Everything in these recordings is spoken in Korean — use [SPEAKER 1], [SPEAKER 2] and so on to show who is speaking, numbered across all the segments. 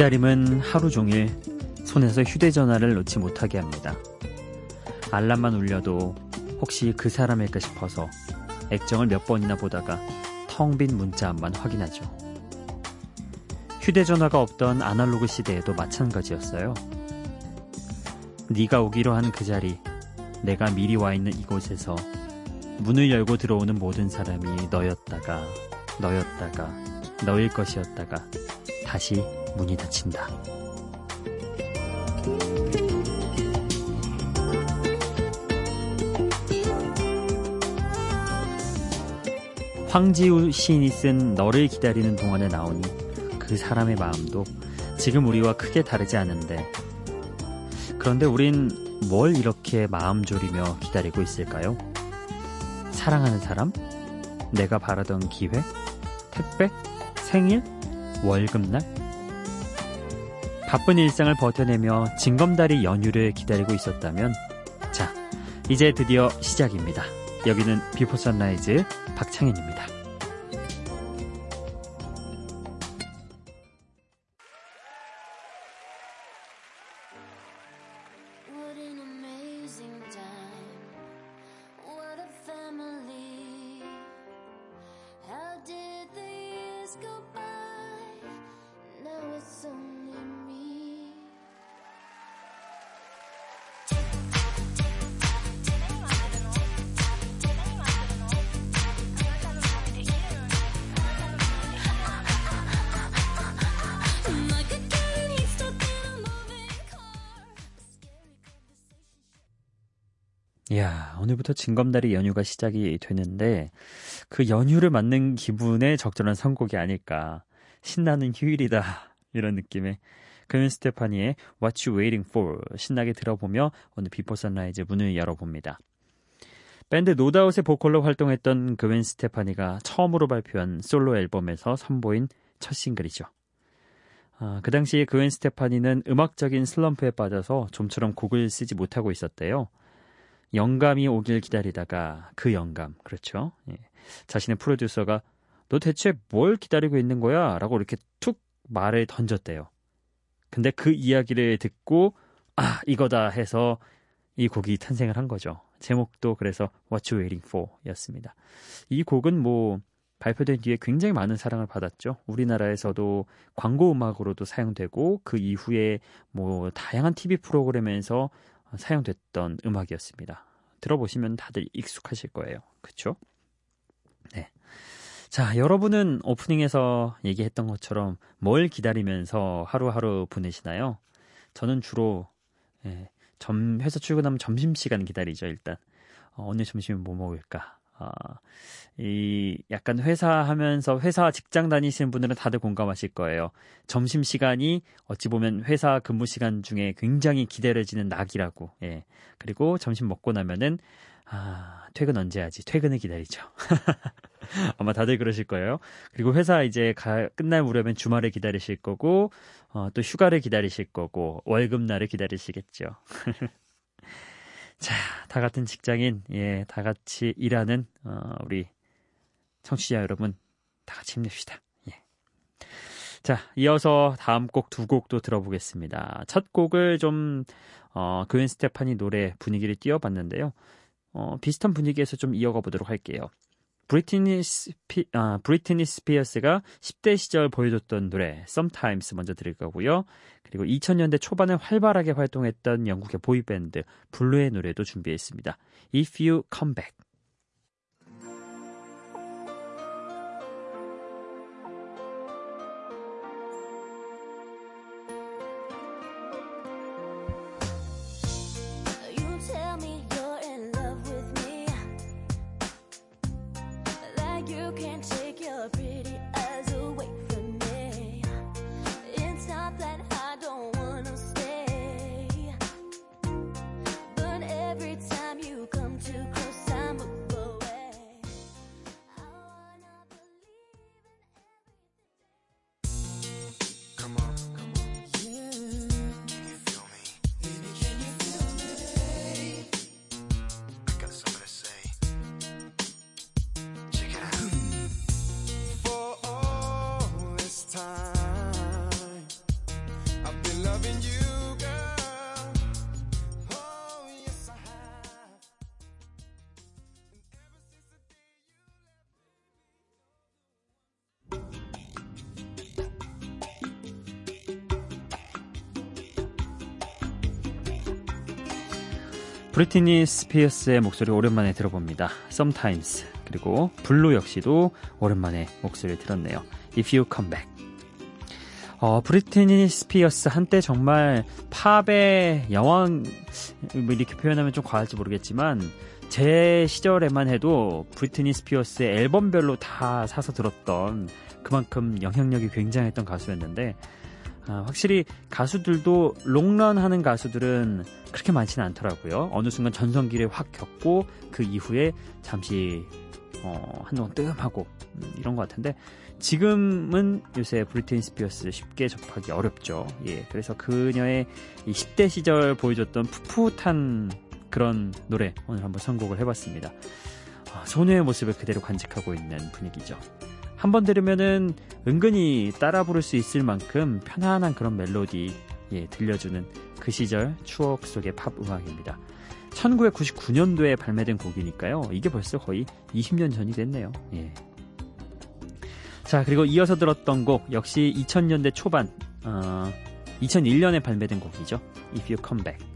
[SPEAKER 1] 기다림은 하루 종일 손에서 휴대전화를 놓지 못하게 합니다. 알람만 울려도 혹시 그 사람일까 싶어서 액정을 몇 번이나 보다가 텅 빈 문자만 확인하죠. 휴대전화가 없던 아날로그 시대에도 마찬가지였어요. 네가 오기로 한 그 자리, 내가 미리 와 있는 이곳에서 문을 열고 들어오는 모든 사람이 너였다가, 너였다가, 너일 것이었다가, 다시 문이 닫힌다. 황지우 시인이 쓴 너를 기다리는 동안에 나오니 그 사람의 마음도 지금 우리와 크게 다르지 않은데 그런데 우린 뭘 이렇게 마음 졸이며 기다리고 있을까요? 사랑하는 사람? 내가 바라던 기회? 택배? 생일? 월급날? 바쁜 일상을 버텨내며 징검다리 연휴를 기다리고 있었다면 자, 이제 드디어 시작입니다. 여기는 Before Sunrise 박창현입니다. 이야, 오늘부터 징검다리 연휴가 시작이 되는데 그 연휴를 맞는 기분에 적절한 선곡이 아닐까. 신나는 휴일이다. 이런 느낌의 그웬 스테파니의 What You Waiting For 신나게 들어보며 오늘 Before Sunrise 문을 열어봅니다. 밴드 노다웃의 보컬로 활동했던 그웬 스테파니가 처음으로 발표한 솔로 앨범에서 선보인 첫 싱글이죠. 아, 그 당시에 그웬 스테파니는 음악적인 슬럼프에 빠져서 좀처럼 곡을 쓰지 못하고 있었대요. 영감이 오길 기다리다가 그 영감, 그렇죠. 예. 자신의 프로듀서가 너 대체 뭘 기다리고 있는 거야? 라고 이렇게 툭 말을 던졌대요. 근데 그 이야기를 듣고 아, 이거다 해서 이 곡이 탄생을 한 거죠. 제목도 그래서 What You Waiting For 였습니다. 이 곡은 뭐 발표된 뒤에 굉장히 많은 사랑을 받았죠. 우리나라에서도 광고 음악으로도 사용되고 그 이후에 뭐 다양한 TV 프로그램에서 사용됐던 음악이었습니다. 들어보시면 다들 익숙하실 거예요. 그쵸? 네. 자, 여러분은 오프닝에서 얘기했던 것처럼 뭘 기다리면서 하루하루 보내시나요? 저는 주로 예, 점, 회사 출근하면 점심시간 기다리죠, 일단. 어, 오늘 점심은 뭐 먹을까? 아, 이 약간 회사 하면서 회사 직장 다니시는 분들은 다들 공감하실 거예요. 점심 시간이 어찌 보면 회사 근무 시간 중에 굉장히 기다려지는 낙이라고. 예. 그리고 점심 먹고 나면은 아, 퇴근 언제 하지? 퇴근을 기다리죠. 아마 다들 그러실 거예요. 그리고 회사 이제 가, 끝날 무렵엔 주말을 기다리실 거고, 어, 또 휴가를 기다리실 거고, 월급날을 기다리시겠죠. 자, 다 같은 직장인, 예, 다 같이 일하는, 어, 우리 청취자 여러분, 다 같이 힘냅시다. 예. 자, 이어서 다음 곡 두 곡도 들어보겠습니다. 첫 곡을 좀, 어, 그웬 스테파니 노래 분위기를 띄워봤는데요. 어, 비슷한 분위기에서 좀 이어가 보도록 할게요. 브리트니 스피, 아, 브리트니 스피어스가 10대 시절 보여줬던 노래 Sometimes 먼저 들을 거고요. 그리고 2000년대 초반에 활발하게 활동했던 영국의 boy band Blue의 노래도 준비했습니다. If You Come Back. 브리트니 스피어스의 목소리 오랜만에 들어봅니다. Sometimes 그리고 Blue 역시도 오랜만에 목소리를 들었네요. If You Come Back. 어, 브리트니 스피어스 한때 정말 팝의 여왕 뭐 이렇게 표현하면 좀 과할지 모르겠지만 제 시절에만 해도 브리트니 스피어스의 앨범별로 다 사서 들었던 그만큼 영향력이 굉장했던 가수였는데 아, 확실히 가수들도 롱런 하는 가수들은 그렇게 많지는 않더라고요. 어느 순간 전성기를 확 겪고 그 이후에 잠시 어, 한동안 뜸하고 음, 이런 것 같은데 지금은 요새 브리트니 스피어스 쉽게 접하기 어렵죠. 예, 그래서 그녀의 이 10대 시절 보여줬던 풋풋한 그런 노래 오늘 한번 선곡을 해봤습니다. 아, 소녀의 모습을 그대로 간직하고 있는 분위기죠. 한 번 들으면은 은근히 따라 부를 수 있을 만큼 편안한 그런 멜로디 예, 들려주는 그 시절 추억 속의 팝 음악입니다. 1999년도에 발매된 곡이니까요. 이게 벌써 거의 20년 전이 됐네요. 예. 자, 그리고 이어서 들었던 곡 역시 2000년대 초반 어, 2001년에 발매된 곡이죠. If You Come Back.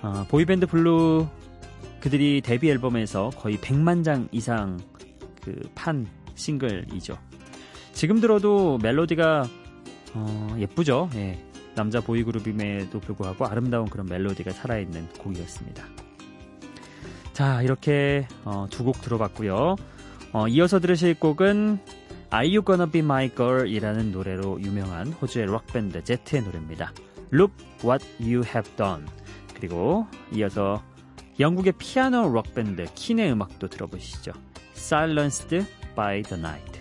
[SPEAKER 1] 어, boy band Blue 그들이 데뷔 앨범에서 거의 100만 장 이상 그 판 싱글이죠. 지금 들어도 멜로디가 어, 예쁘죠. 예. 남자 보이 그룹임에도 불구하고 아름다운 그런 멜로디가 살아있는 곡이었습니다. 자, 이렇게 어, 두곡 들어봤고요. 어, 이어서 들으실 곡은 Are You Gonna Be My Girl 이라는 노래로 유명한 호주의 록밴드 제트의 노래입니다. Look What You Have Done 그리고 이어서 영국의 피아노 록밴드 킨의 음악도 들어보시죠. Silenced by the Night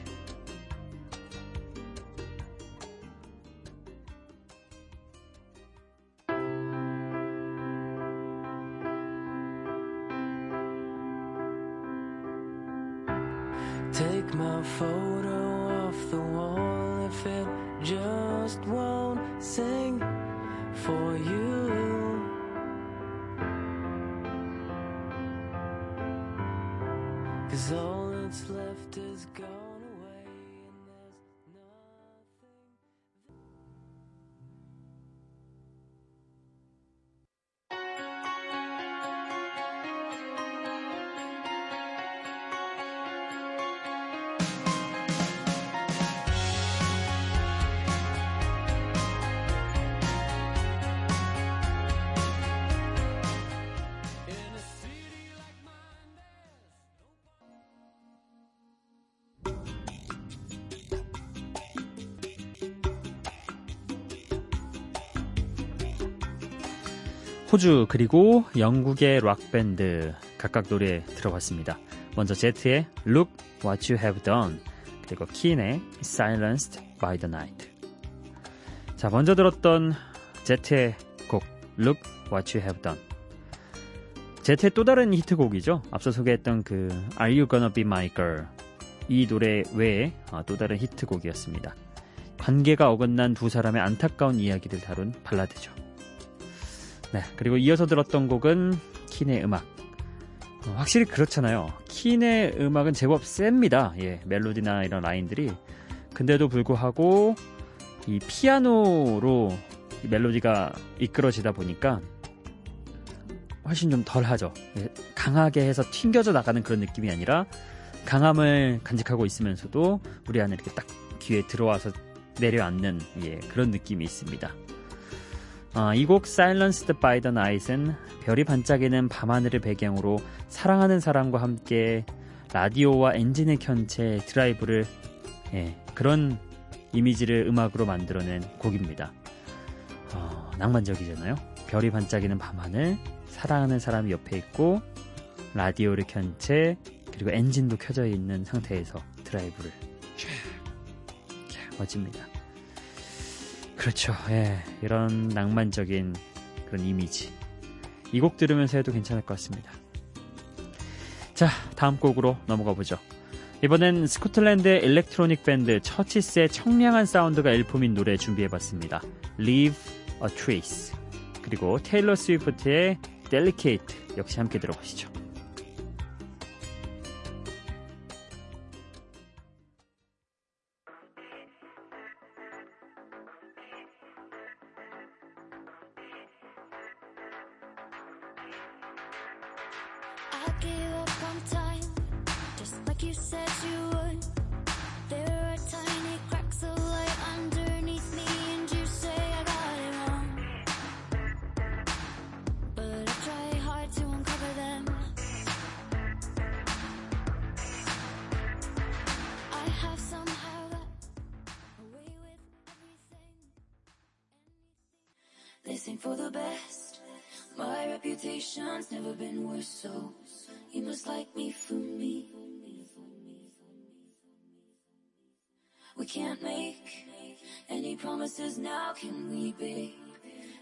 [SPEAKER 2] Take my photo off the wall if it just won't sing for you. Cause all what's left is gone.
[SPEAKER 1] 호주 그리고 영국의 락밴드 각각 노래 들어봤습니다. 먼저 제트의 Look What You Have Done 그리고 킨의 Silenced by the Night 자 먼저 들었던 제트의 곡 Look What You Have Done 제트의 또 다른 히트곡이죠. 앞서 소개했던 그 Are You Gonna Be My Girl 이 노래 외에 어, 또 다른 히트곡이었습니다. 관계가 어긋난 두 사람의 안타까운 이야기를 다룬 발라드죠. 네, 그리고 이어서 들었던 곡은 킨의 음악. 어, 확실히 그렇잖아요. 킨의 음악은 제법 셉니다. 예, 멜로디나 이런 라인들이. 근데도 불구하고 이 피아노로 이 멜로디가 이끌어지다 보니까 훨씬 좀 덜하죠. 예, 강하게 해서 튕겨져 나가는 그런 느낌이 아니라 강함을 간직하고 있으면서도 우리 안에 이렇게 딱 귀에 들어와서 내려앉는 예, 그런 느낌이 있습니다. 아, 이곡 Silenced by the Night은 별이 반짝이는 밤하늘을 배경으로 사랑하는 사람과 함께 라디오와 엔진을 켠 채 드라이브를 예, 그런 이미지를 음악으로 만들어낸 곡입니다. 어, 낭만적이잖아요. 별이 반짝이는 밤하늘, 사랑하는 사람이 옆에 있고 라디오를 켠 채 그리고 엔진도 켜져 있는 상태에서 드라이브를 쫙, 쫙 멋집니다. 그렇죠. 예, 이런 낭만적인 그런 이미지. 이 곡 들으면서 해도 괜찮을 것 같습니다. 자, 다음 곡으로 넘어가 보죠. 이번엔 스코틀랜드의 electronic 밴드 CHVRCHES의 청량한 사운드가 일품인 노래 준비해봤습니다. Leave a Trace. 그리고 테일러 스위프트의 Delicate 역시 함께 들어보시죠.
[SPEAKER 3] So you must like me for me. We can't make any promises now, can we, babe?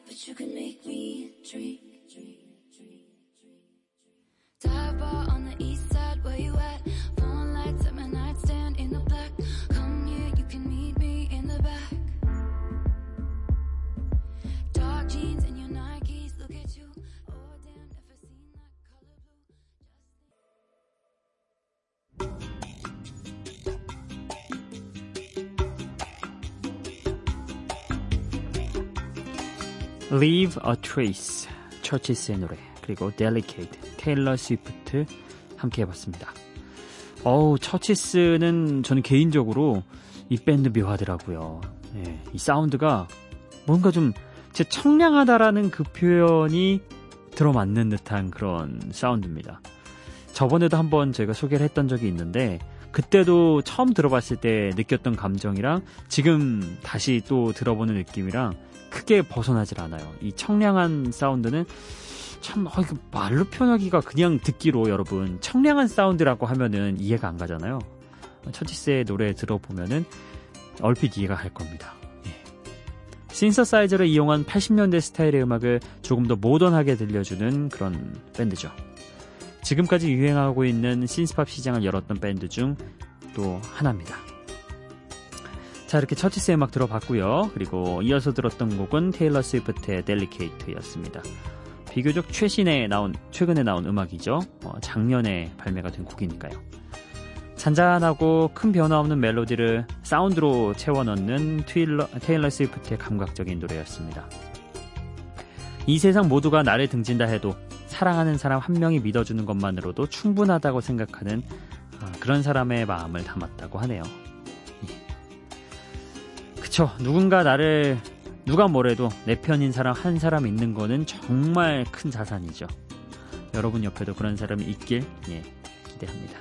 [SPEAKER 3] But you can make me dream.
[SPEAKER 1] Leave a Trace, 처치스의 노래, 그리고 Delicate, 테일러 스위프트 함께 해봤습니다. 어우, 처치스는 저는 개인적으로 이 밴드 묘하더라고요. 예, 이 사운드가 뭔가 좀 제 청량하다라는 그 표현이 들어맞는 듯한 그런 사운드입니다. 저번에도 한번 제가 소개를 했던 적이 있는데 그때도 처음 들어봤을 때 느꼈던 감정이랑 지금 다시 또 들어보는 느낌이랑 크게 벗어나질 않아요. 이 청량한 사운드는 참 어, 이거 말로 표현하기가 그냥 듣기로 여러분 청량한 사운드라고 하면은 이해가 안 가잖아요. 처치스의 노래 들어보면은 얼핏 이해가 갈 겁니다. 예. 신서사이저를 이용한 80년대 스타일의 음악을 조금 더 모던하게 들려주는 그런 밴드죠. 지금까지 유행하고 있는 신스팝 시장을 열었던 밴드 중 또 하나입니다. 자 이렇게 처치스의 음악 들어봤고요. 그리고 이어서 들었던 곡은 테일러 스위프트의 델리케이트였습니다. 비교적 최신에 나온 최근에 나온 음악이죠. 어, 작년에 발매가 된 곡이니까요. 잔잔하고 큰 변화 없는 멜로디를 사운드로 채워 넣는 트일러, 테일러 스위프트의 감각적인 노래였습니다. 이 세상 모두가 나를 등진다 해도 사랑하는 사람 한 명이 믿어주는 것만으로도 충분하다고 생각하는 아, 그런 사람의 마음을 담았다고 하네요. 예. 그쵸. 누군가 나를 누가 뭐래도 내 편인 사람 한 사람 있는 거는 정말 큰 자산이죠. 여러분 옆에도 그런 사람이 있길 예, 기대합니다.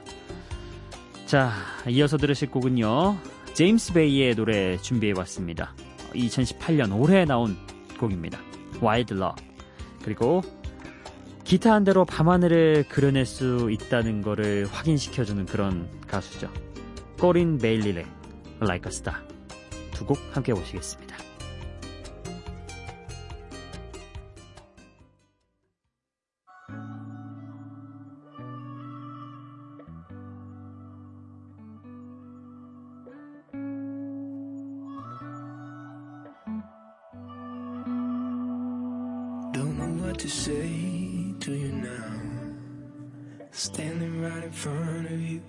[SPEAKER 1] 자, 이어서 들으실 곡은요. 제임스 베이의 노래 준비해봤습니다. 2018년 올해 나온 곡입니다. Wild Love. 그리고 기타 한 대로 밤하늘을 그려낼 수 있다는 거를 확인시켜주는 그런 가수죠. 꼬린 베일리의 Like a Star. 두 곡 함께 보시겠습니다.
[SPEAKER 2] Don't what to say to you now. Standing right in front of you.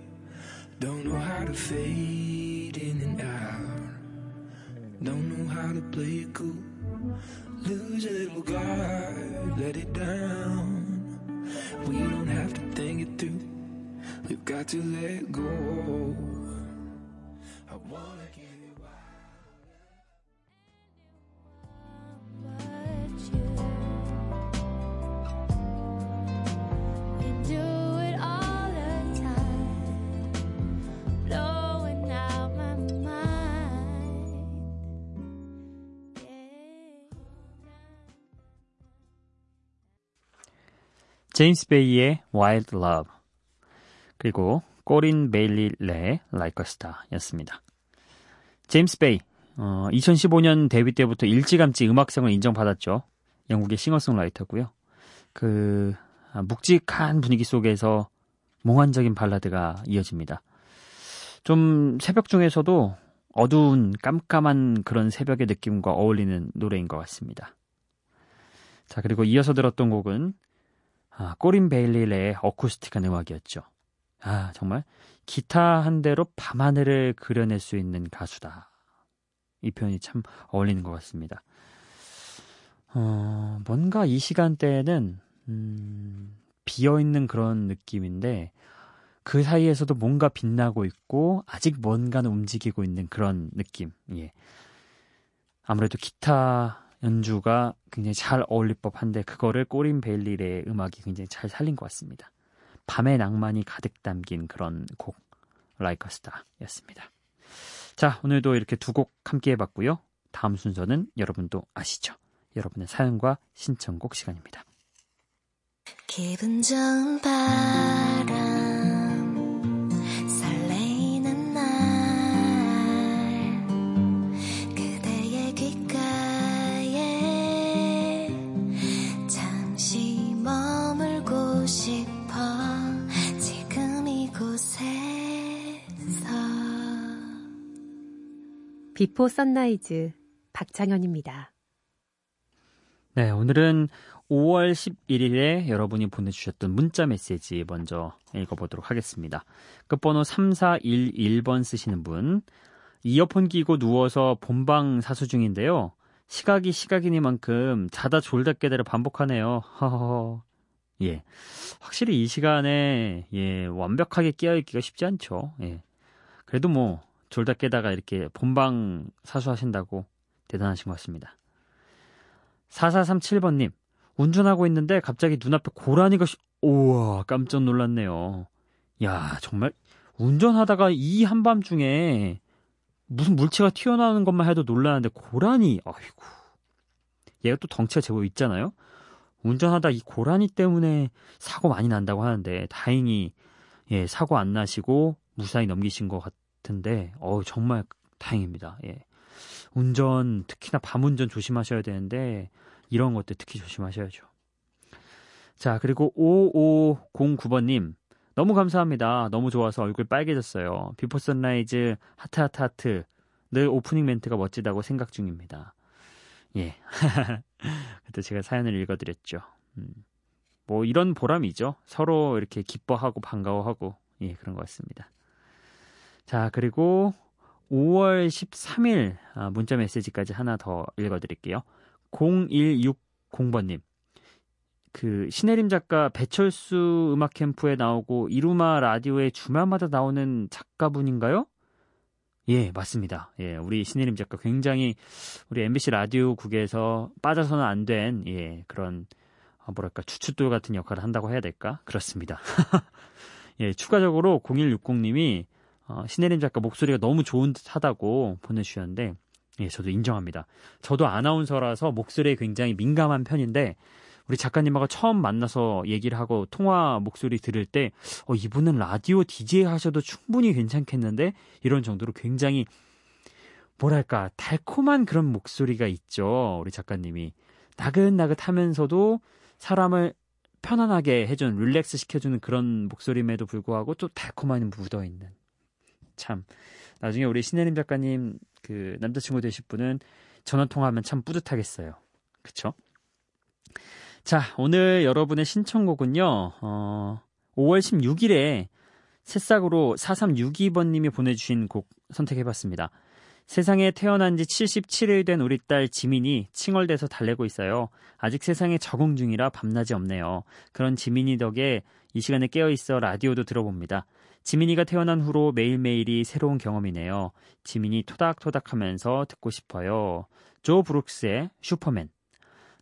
[SPEAKER 2] Don't know how to fade in and out. Don't know how to play it cool. Lose a little guard, let it down. We don't have to think it through. We've got to let go.
[SPEAKER 1] 제임스 베이의 Wild Love 그리고 꼬린 베일리의 Like a Star 였습니다. 제임스 베이 어, 2015년 데뷔 때부터 일찌감치 음악성을 인정받았죠. 영국의 싱어송라이터고요. 그 아, 묵직한 분위기 속에서 몽환적인 발라드가 이어집니다. 좀 새벽 중에서도 어두운 깜깜한 그런 새벽의 느낌과 어울리는 노래인 것 같습니다. 자 그리고 이어서 들었던 곡은 아, 꼬린 베일리의 어쿠스틱한 음악이었죠. 아, 정말 기타 한 대로 밤하늘을 그려낼 수 있는 가수다. 이 표현이 참 어울리는 것 같습니다. 어, 뭔가 이 시간대에는 음, 비어있는 그런 느낌인데 그 사이에서도 뭔가 빛나고 있고 아직 뭔가는 움직이고 있는 그런 느낌. 예. 아무래도 기타 연주가 굉장히 잘 어울릴 법한데 그거를 꼬린 베일리의 음악이 굉장히 잘 살린 것 같습니다. 밤의 낭만이 가득 담긴 그런 곡 a Star였습니다. 자 오늘도 이렇게 두 곡 함께 해봤고요. 다음 순서는 여러분도 아시죠? 여러분의 사연과 신청곡 시간입니다.
[SPEAKER 3] 기분 좋은 바람
[SPEAKER 4] 비포 선라이즈 박창현입니다.
[SPEAKER 1] 네, 오늘은 5월 11일에 여러분이 보내주셨던 문자 메시지 먼저 읽어보도록 하겠습니다. 끝번호 3411번 쓰시는 분. 이어폰 끼고 누워서 본방 사수 중인데요. 시각이 시각이니만큼 자다 졸다 깨다를 반복하네요. 허허허. 예. 확실히 이 시간에, 예, 완벽하게 깨어있기가 쉽지 않죠. 예. 그래도 뭐, 졸다 깨다가 이렇게 본방 사수하신다고 대단하신 것 같습니다. 4437번님, 운전하고 있는데 갑자기 눈앞에 고라니가, 시... 우와, 깜짝 놀랐네요. 야, 정말, 운전하다가 이 한밤 중에 무슨 물체가 튀어나오는 것만 해도 놀라는데, 고라니, 아이고. 얘가 또 덩치가 제법 있잖아요? 운전하다 이 고라니 때문에 사고 많이 난다고 하는데, 다행히, 예, 사고 안 나시고 무사히 넘기신 것 같은데, 어우, 정말 다행입니다. 예. 운전, 특히나 밤운전 조심하셔야 되는데, 이런 것들 특히 조심하셔야죠. 자, 그리고 5509번님. 너무 감사합니다. 너무 좋아서 얼굴 빨개졌어요. 비포 선라이즈 하트 하트 하트. 늘 오프닝 멘트가 멋지다고 생각 중입니다. 예. 그때 제가 사연을 읽어드렸죠. 음. 뭐 이런 보람이죠. 서로 이렇게 기뻐하고 반가워하고 예 그런 것 같습니다. 자 그리고 5월 13일 아, 문자 메시지까지 하나 더 읽어드릴게요. 0160번님. 그 신혜림 작가 배철수 음악 캠프에 나오고 이루마 라디오에 주말마다 나오는 작가분인가요? 예, 맞습니다. 예, 우리 신혜림 작가 굉장히 우리 MBC 라디오국에서 빠져서는 안 된 예, 그런 아, 뭐랄까 주춧돌 같은 역할을 한다고 해야 될까? 그렇습니다. 예, 추가적으로 0160님이 어, 신혜림 작가 목소리가 너무 좋은 듯하다고 보내주셨는데 예, 저도 인정합니다. 저도 아나운서라서 목소리에 굉장히 민감한 편인데 우리 작가님하고 처음 만나서 얘기를 하고 통화 목소리 들을 때 어, 이분은 라디오 DJ 하셔도 충분히 괜찮겠는데 이런 정도로 굉장히 뭐랄까 달콤한 그런 목소리가 있죠. 우리 작가님이 나긋나긋하면서도 사람을 편안하게 해준 릴렉스 시켜주는 그런 목소리임에도 불구하고 또 달콤한 묻어있는 참 나중에 우리 신혜림 작가님 그 남자친구 되실 분은 전화 통화하면 참 뿌듯하겠어요. 그쵸? 자, 오늘 여러분의 신청곡은요, 어, 5월 16일에 새싹으로 4362번님이 보내주신 곡 선택해봤습니다. 세상에 태어난 지 77일 된 우리 딸 지민이 칭얼대서 달래고 있어요. 아직 세상에 적응 중이라 밤낮이 없네요. 그런 지민이 덕에 이 시간에 깨어있어 라디오도 들어봅니다. 지민이가 태어난 후로 매일매일이 새로운 경험이네요. 지민이 토닥토닥 하면서 듣고 싶어요. 조 브룩스의 슈퍼맨.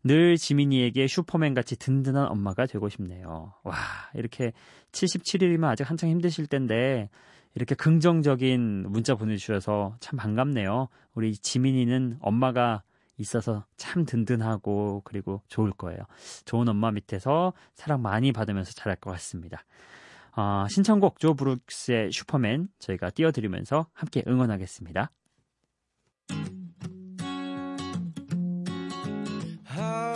[SPEAKER 1] 늘 지민이에게 슈퍼맨 같이 든든한 엄마가 되고 싶네요. 와, 이렇게 77일이면 아직 한창 힘드실 텐데, 이렇게 긍정적인 문자 보내주셔서 참 반갑네요. 우리 지민이는 엄마가 있어서 참 든든하고, 그리고 좋을 거예요. 좋은 엄마 밑에서 사랑 많이 받으면서 잘할 것 같습니다. 어, 신청곡 조 브룩스의 슈퍼맨 저희가 띄워드리면서 함께 응원하겠습니다.
[SPEAKER 2] Oh.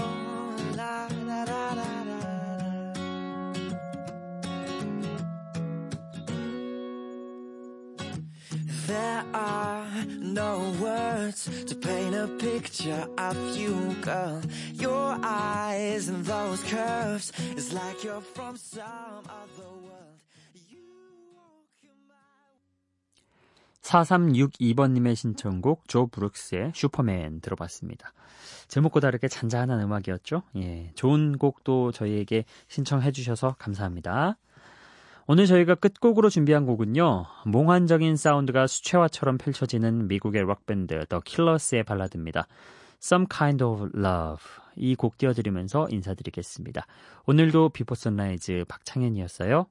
[SPEAKER 2] There are no words to paint a picture of you, girl. Your eyes and those curves is like you're from some other world.
[SPEAKER 1] 4362번님의 신청곡 조 브룩스의 슈퍼맨 들어봤습니다. 제목과 다르게 잔잔한 음악이었죠. 예, 좋은 곡도 저희에게 신청해 주셔서 감사합니다. 오늘 저희가 끝곡으로 준비한 곡은요. 몽환적인 사운드가 수채화처럼 펼쳐지는 미국의 록밴드 The Killers의 발라드입니다. Some Kind of Love 이 곡 띄워드리면서 인사드리겠습니다. 오늘도 비포 선라이즈 박창현이었어요.